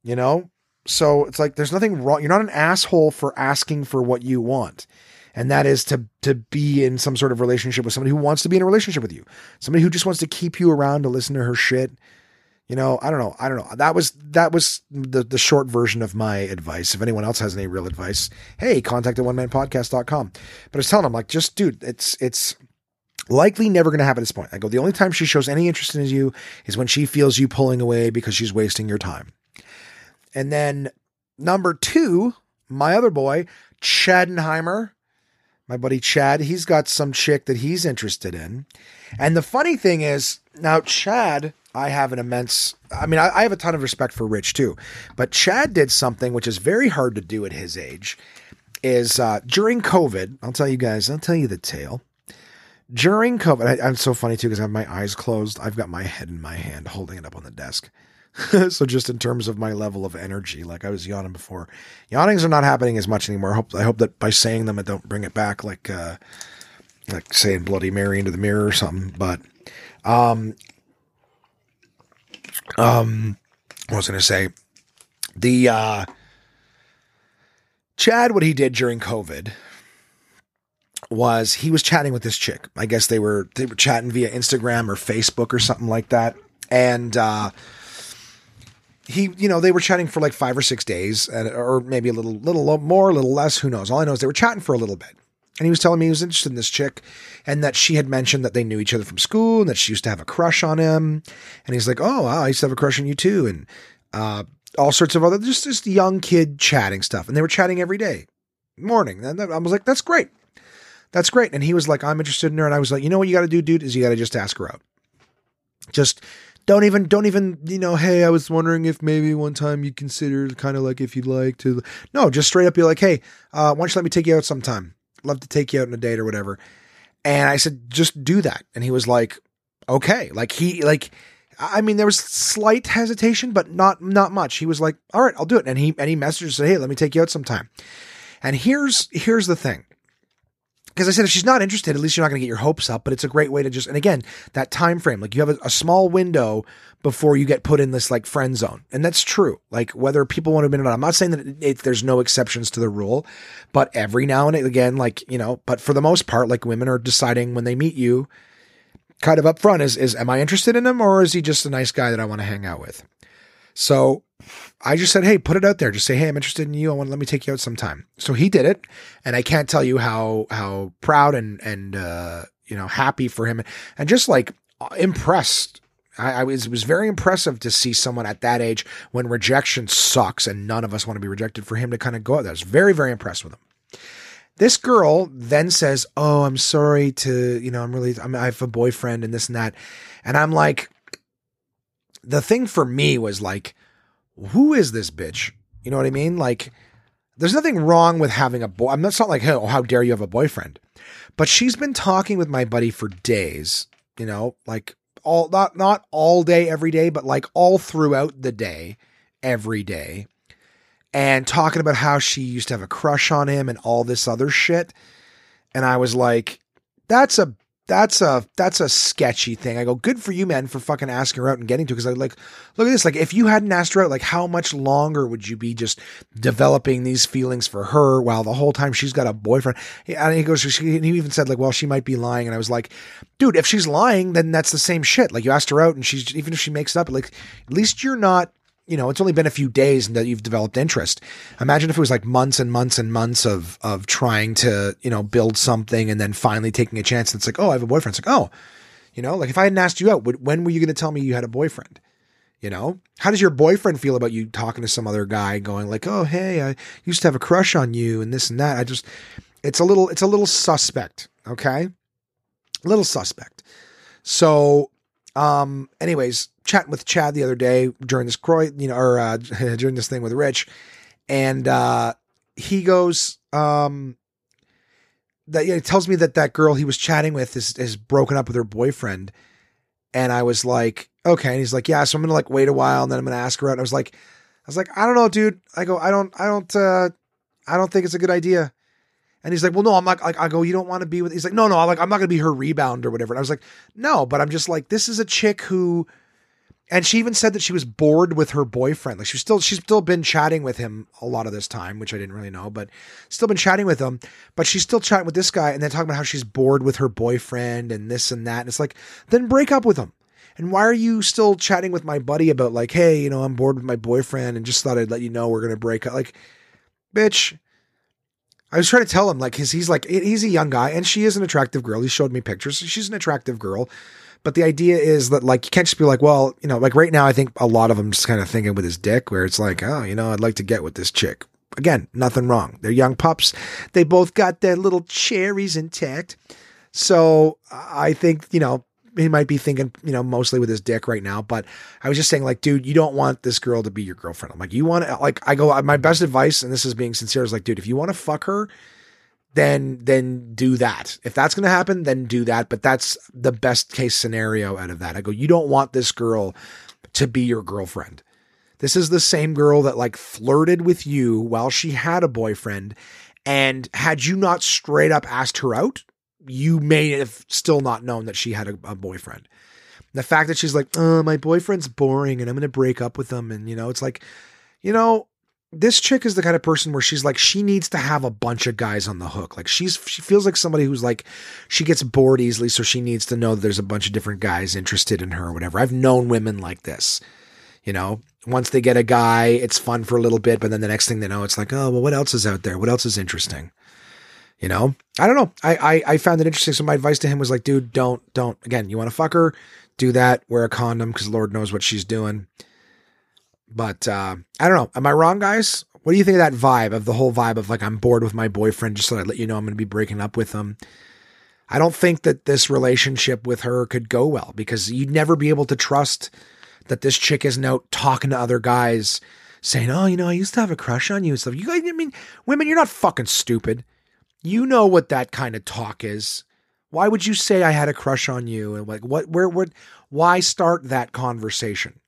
You know? So it's like there's nothing wrong. You're not an asshole for asking for what you want. And that is to to be in some sort of relationship with somebody who wants to be in a relationship with you. Somebody who just wants to keep you around to listen to her shit. You know, I don't know. I don't know. That was that was the the short version of my advice. If anyone else has any real advice, hey, contact the one man podcast.com. But I was telling him, like, just dude, it's it's likely never going to happen at this point. I go, the only time she shows any interest in you is when she feels you pulling away because she's wasting your time. And then number two, my other boy, Chadenheimer, my buddy Chad, he's got some chick that he's interested in. And the funny thing is, now Chad, I have an immense, I mean, I, I have a ton of respect for Rich too, but Chad did something which is very hard to do at his age. Is uh, during COVID, I'll tell you guys, I'll tell you the tale. During COVID, I, I'm so funny too because I have my eyes closed. I've got my head in my hand holding it up on the desk. so just in terms of my level of energy, like I was yawning before, yawnings are not happening as much anymore. I hope I hope that by saying them, I don't bring it back like uh, like saying Bloody Mary into the mirror or something. But um, um, what was I going to say? The uh, Chad, what he did during COVID was he was chatting with this chick. I guess they were they were chatting via Instagram or Facebook or something like that, and. uh he, you know, they were chatting for like five or six days, or maybe a little, little more, a little less. Who knows? All I know is they were chatting for a little bit, and he was telling me he was interested in this chick, and that she had mentioned that they knew each other from school, and that she used to have a crush on him. And he's like, "Oh, wow, I used to have a crush on you too," and uh, all sorts of other, just this young kid chatting stuff, and they were chatting every day, morning. And I was like, "That's great, that's great." And he was like, "I'm interested in her," and I was like, "You know what you got to do, dude? Is you got to just ask her out." Just don't even don't even you know hey i was wondering if maybe one time you consider kind of like if you'd like to no just straight up be like hey uh, why don't you let me take you out sometime? Love to take you out on a date or whatever. And i said just do that. And he was like okay. Like he like i mean there was slight hesitation but not not much. He was like all right i'll do it. And he and he messaged said hey let me take you out sometime. And here's here's the thing because I said if she's not interested, at least you're not going to get your hopes up. But it's a great way to just and again that time frame, like you have a, a, small window before you get put in this like friend zone, and that's true. Like whether people want to admit it or not, I'm not saying that it, it, there's no exceptions to the rule, but every now and again, like you know, but for the most part, like women are deciding when they meet you, kind of up front is is am I interested in him or is he just a nice guy that I want to hang out with? So I just said, hey, put it out there. Just say, hey, I'm interested in you. I want to let me take you out sometime. So he did it, and I can't tell you how how proud and and uh, you know happy for him, and just like impressed. I, I was was very impressive to see someone at that age when rejection sucks and none of us want to be rejected. For him to kind of go out there, I was very very impressed with him. This girl then says, "Oh, I'm sorry to you know I'm really I'm, I have a boyfriend and this and that," and I'm like, the thing for me was like who is this bitch? You know what I mean? Like, there's nothing wrong with having a boy. I'm not, not like, oh, how dare you have a boyfriend? But she's been talking with my buddy for days, you know, like all, not, not all day, every day, but like all throughout the day, every day, and talking about how she used to have a crush on him and all this other shit. And I was like, that's a that's a that's a sketchy thing. I go, good for you, man, for fucking asking her out and getting to. Because I like, look at this. Like, if you hadn't asked her out, like, how much longer would you be just developing these feelings for her while the whole time she's got a boyfriend? And he goes, she, he even said like, well, she might be lying. And I was like, dude, if she's lying, then that's the same shit. Like, you asked her out, and she's even if she makes it up, like, at least you're not you know, it's only been a few days that you've developed interest. Imagine if it was like months and months and months of of trying to, you know, build something and then finally taking a chance. It's like, oh, I have a boyfriend. It's like, oh, you know, like if I hadn't asked you out, when were you going to tell me you had a boyfriend? You know, how does your boyfriend feel about you talking to some other guy, going like, oh, hey, I used to have a crush on you and this and that. I just, it's a little, it's a little suspect. Okay, a little suspect. So, um, anyways, chatting with Chad the other day during this Croy, you know, or uh, during this thing with Rich, and uh, he goes, um, that yeah, he tells me that that girl he was chatting with is is broken up with her boyfriend, and I was like, okay, and he's like, yeah, so I'm gonna like wait a while and then I'm gonna ask her out. And I was like, I was like, I don't know, dude. I go, I don't, I don't, uh, I don't think it's a good idea. And he's like, well, no, I'm not like, I go, you don't want to be with, he's like, no, no, I'm like, I'm not going to be her rebound or whatever. And I was like, no, but I'm just like, this is a chick who and she even said that she was bored with her boyfriend. Like she's still she's still been chatting with him a lot of this time, which I didn't really know, but still been chatting with him. But she's still chatting with this guy and then talking about how she's bored with her boyfriend and this and that. And it's like, then break up with him. And why are you still chatting with my buddy about like, hey, you know, I'm bored with my boyfriend and just thought I'd let you know we're gonna break up. Like, bitch. I was trying to tell him like, cause he's like, he's a young guy and she is an attractive girl. He showed me pictures. She's an attractive girl. But the idea is that like you can't just be like, well, you know, like right now I think a lot of them just kind of thinking with his dick where it's like, oh, you know, I'd like to get with this chick. Again, nothing wrong. They're young pups. They both got their little cherries intact. So I think, you know, he might be thinking, you know, mostly with his dick right now. But I was just saying, like, dude, you don't want this girl to be your girlfriend. I'm like, you want to, like, I go, my best advice, and this is being sincere, is like, dude, if you want to fuck her, then then do that. If that's going to happen, then do that. But that's the best case scenario out of that. I go, you don't want this girl to be your girlfriend. This is the same girl that like flirted with you while she had a boyfriend. And had you not straight up asked her out, you may have still not known that she had a, a boyfriend. The fact that she's like, oh, my boyfriend's boring and I'm going to break up with him. And, you know, it's like, you know, this chick is the kind of person where she's like she needs to have a bunch of guys on the hook like she's she feels like somebody who's like she gets bored easily so she needs to know that there's a bunch of different guys interested in her or whatever i've known women like this you know once they get a guy it's fun for a little bit but then the next thing they know it's like oh well what else is out there what else is interesting you know i don't know i i, I found it interesting so my advice to him was like dude don't don't again you want to fuck her do that wear a condom because lord knows what she's doing but uh, I don't know. Am I wrong, guys? What do you think of that vibe of the whole vibe of like I'm bored with my boyfriend, just so I let you know I'm going to be breaking up with him? I don't think that this relationship with her could go well because you'd never be able to trust that this chick isn't out talking to other guys saying, "Oh, you know, I used to have a crush on you and stuff." You guys, I mean, women, you're not fucking stupid. You know what that kind of talk is. Why would you say I had a crush on you? And like, what, where, would, why start that conversation?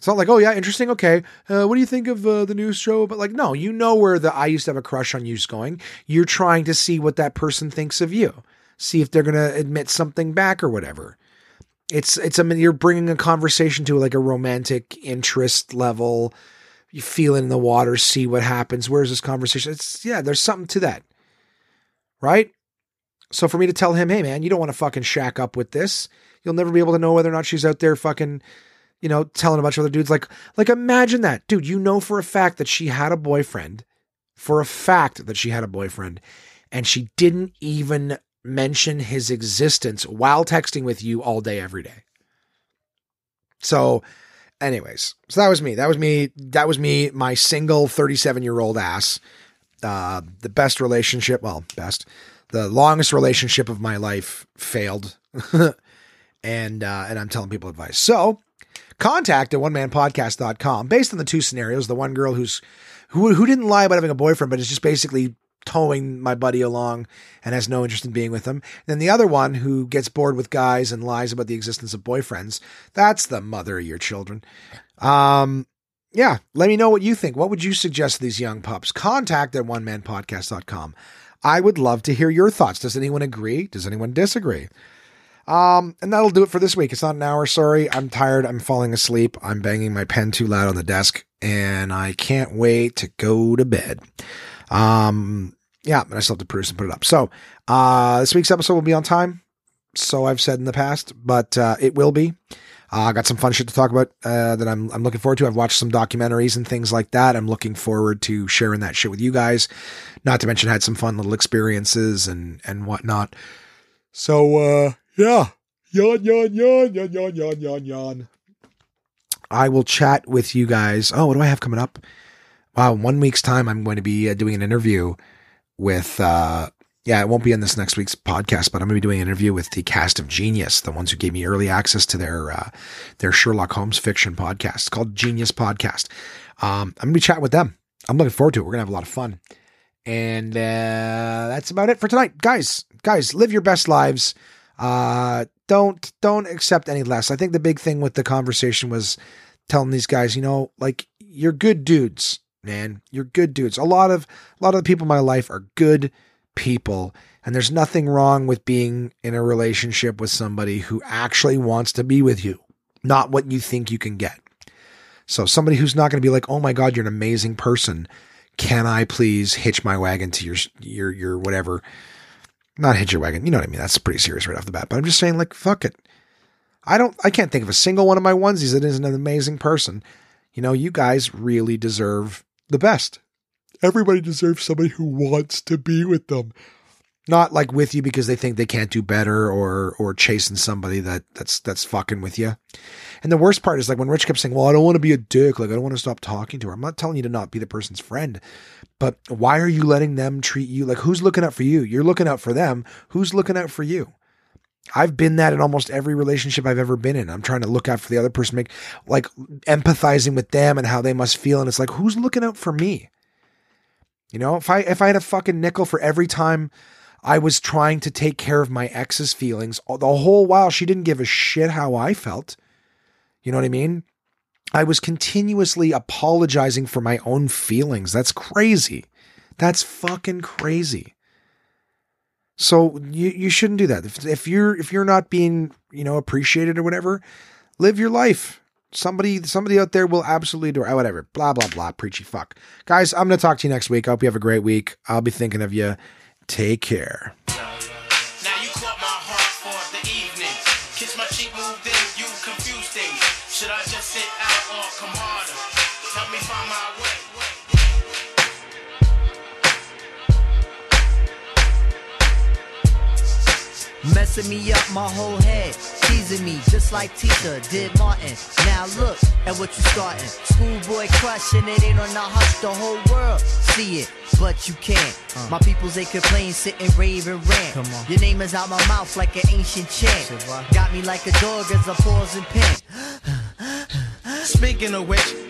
It's not like, oh yeah, interesting. Okay, uh, what do you think of uh, the news show? But like, no, you know where the I used to have a crush on you's going. You're trying to see what that person thinks of you, see if they're gonna admit something back or whatever. It's it's I mean, you're bringing a conversation to like a romantic interest level. You feel it in the water, see what happens. Where's this conversation? It's yeah, there's something to that, right? So for me to tell him, hey man, you don't want to fucking shack up with this. You'll never be able to know whether or not she's out there fucking, you know, telling a bunch of other dudes. Like, like imagine that, dude. You know for a fact that she had a boyfriend, for a fact that she had a boyfriend, and she didn't even mention his existence while texting with you all day, every day. So, anyways, so that was me. That was me. That was me. My single thirty-seven year old ass. Uh, the best relationship. Well, best the longest relationship of my life failed. and uh, and I'm telling people advice. So contact at one man podcast.com based on the two scenarios. The one girl who's who who didn't lie about having a boyfriend, but is just basically towing my buddy along and has no interest in being with him. And then the other one who gets bored with guys and lies about the existence of boyfriends. That's the mother of your children. Um yeah, let me know what you think. What would you suggest to these young pups? Contact at one man podcast.com. I would love to hear your thoughts. Does anyone agree? Does anyone disagree? Um, and that'll do it for this week. It's not an hour. Sorry. I'm tired. I'm falling asleep. I'm banging my pen too loud on the desk and I can't wait to go to bed. Um, yeah, but I still have to produce and put it up. So, uh, this week's episode will be on time. So I've said in the past, but, uh, it will be. Uh, I got some fun shit to talk about uh, that I'm I'm looking forward to. I've watched some documentaries and things like that. I'm looking forward to sharing that shit with you guys. Not to mention, I had some fun little experiences and and whatnot. So uh, yeah, yawn yawn yawn yawn yawn yawn yawn yawn. I will chat with you guys. Oh, what do I have coming up? Wow, one week's time, I'm going to be uh, doing an interview with uh, yeah, it won't be in this next week's podcast, but I'm going to be doing an interview with the cast of Genius, the ones who gave me early access to their uh, their Sherlock Holmes fiction podcast. It's called Genius Podcast. Um, I'm going to be chatting with them. I'm looking forward to it. We're going to have a lot of fun. And uh, that's about it for tonight, guys. Guys, live your best lives. Uh, don't don't accept any less. I think the big thing with the conversation was telling these guys, you know, like you're good dudes, man. You're good dudes. A lot of a lot of the people in my life are good people. And there's nothing wrong with being in a relationship with somebody who actually wants to be with you, not what you think you can get. So somebody who's not going to be like, "Oh my god, you're an amazing person. Can I please hitch my wagon to your your your whatever?" Not hitch your wagon. You know what I mean? That's pretty serious right off the bat. But I'm just saying, like, fuck it. I don't. I can't think of a single one of my onesies that isn't an amazing person. You know, you guys really deserve the best. Everybody deserves somebody who wants to be with them. Not like with you because they think they can't do better or or chasing somebody that that's that's fucking with you. And the worst part is like when Rich kept saying, "Well, I don't want to be a dick. Like I don't want to stop talking to her." I'm not telling you to not be the person's friend, but why are you letting them treat you like who's looking out for you? You're looking out for them. Who's looking out for you? I've been that in almost every relationship I've ever been in. I'm trying to look out for the other person, make like empathizing with them and how they must feel. And it's like, who's looking out for me? You know, if I if I had a fucking nickel for every time I was trying to take care of my ex's feelings, the whole while she didn't give a shit how I felt. You know what I mean? I was continuously apologizing for my own feelings. That's crazy. That's fucking crazy. So you you shouldn't do that. If, if you're if you're not being, you know, appreciated or whatever, live your life somebody somebody out there will absolutely do it. Ah, whatever. Blah blah blah. Preachy fuck. Guys, I'm gonna talk to you next week. I hope you have a great week. I'll be thinking of you. Take care. Should I just sit out or come harder? Help me find my Messing me up my whole head, teasing me just like Tisha did Martin. Now look at what you starting. Schoolboy crushing it ain't on the hush, the whole world see it, but you can't. Uh. My peoples they complain, sit and rave and rant. Come on. Your name is out my mouth like an ancient chant. Got me like a dog as a pause and pen. Speaking of which,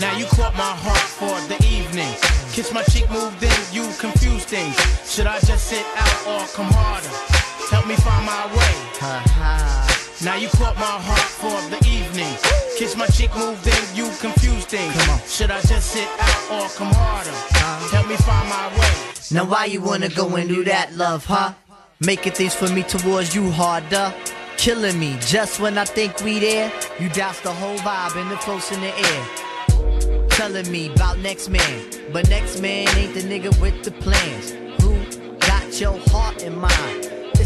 Now you caught my heart for the evening. Kiss my cheek, move then you confuse things. Should I just sit out or come harder? Help me find my way. Now you caught my heart for the evening. Kiss my cheek, move then you confuse things. Come on. Should I just sit out or come harder? Help me find my way. Now why you wanna go and do that, love, huh? Making things for me towards you harder. Killing me just when I think we there. You douse the whole vibe and the close in the air. Telling me about next man, but next man ain't the nigga with the plans. Who got your heart in mind?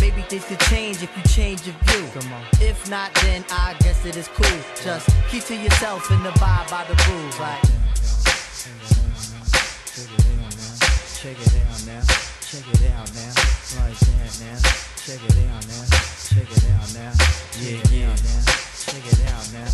Maybe things could change if you change your view. If not, then I guess it is cool. Just keep to yourself and abide by the rules. Like, that now check it out now, check it out now, like that now, check it out now, check it out now, yeah, yeah, now, check it out now,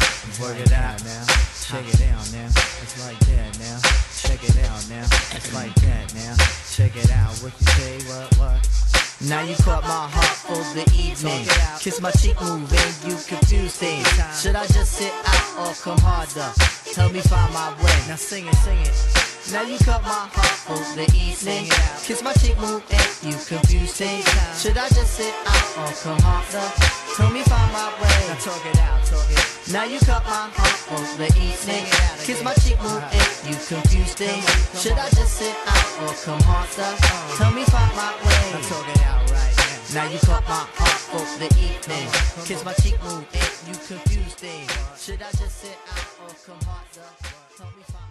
work it out now, check it out now, it's like that now, check it out now, it's like that now, check it out, what you say, what, what? Now you caught my heart for the evening. Kiss my cheek, moving, you confuse things. Should I just sit out or come harder? Tell me find my way. Now sing it, sing it. Now you cut my heart for the evening. Kiss my cheek, move and you confuse things. Should I just sit out or come harder? Tell me find my way. Now talk it out, talk it. Now you cut my heart for the evening. Kiss my cheek, move and you confuse things. Should I just sit out or come harder? Tell me find my way. Now talk it out right now. You caught my heart for the evening. Kiss my cheek, move and you confuse things. Should I just sit out or come harder? Tell me find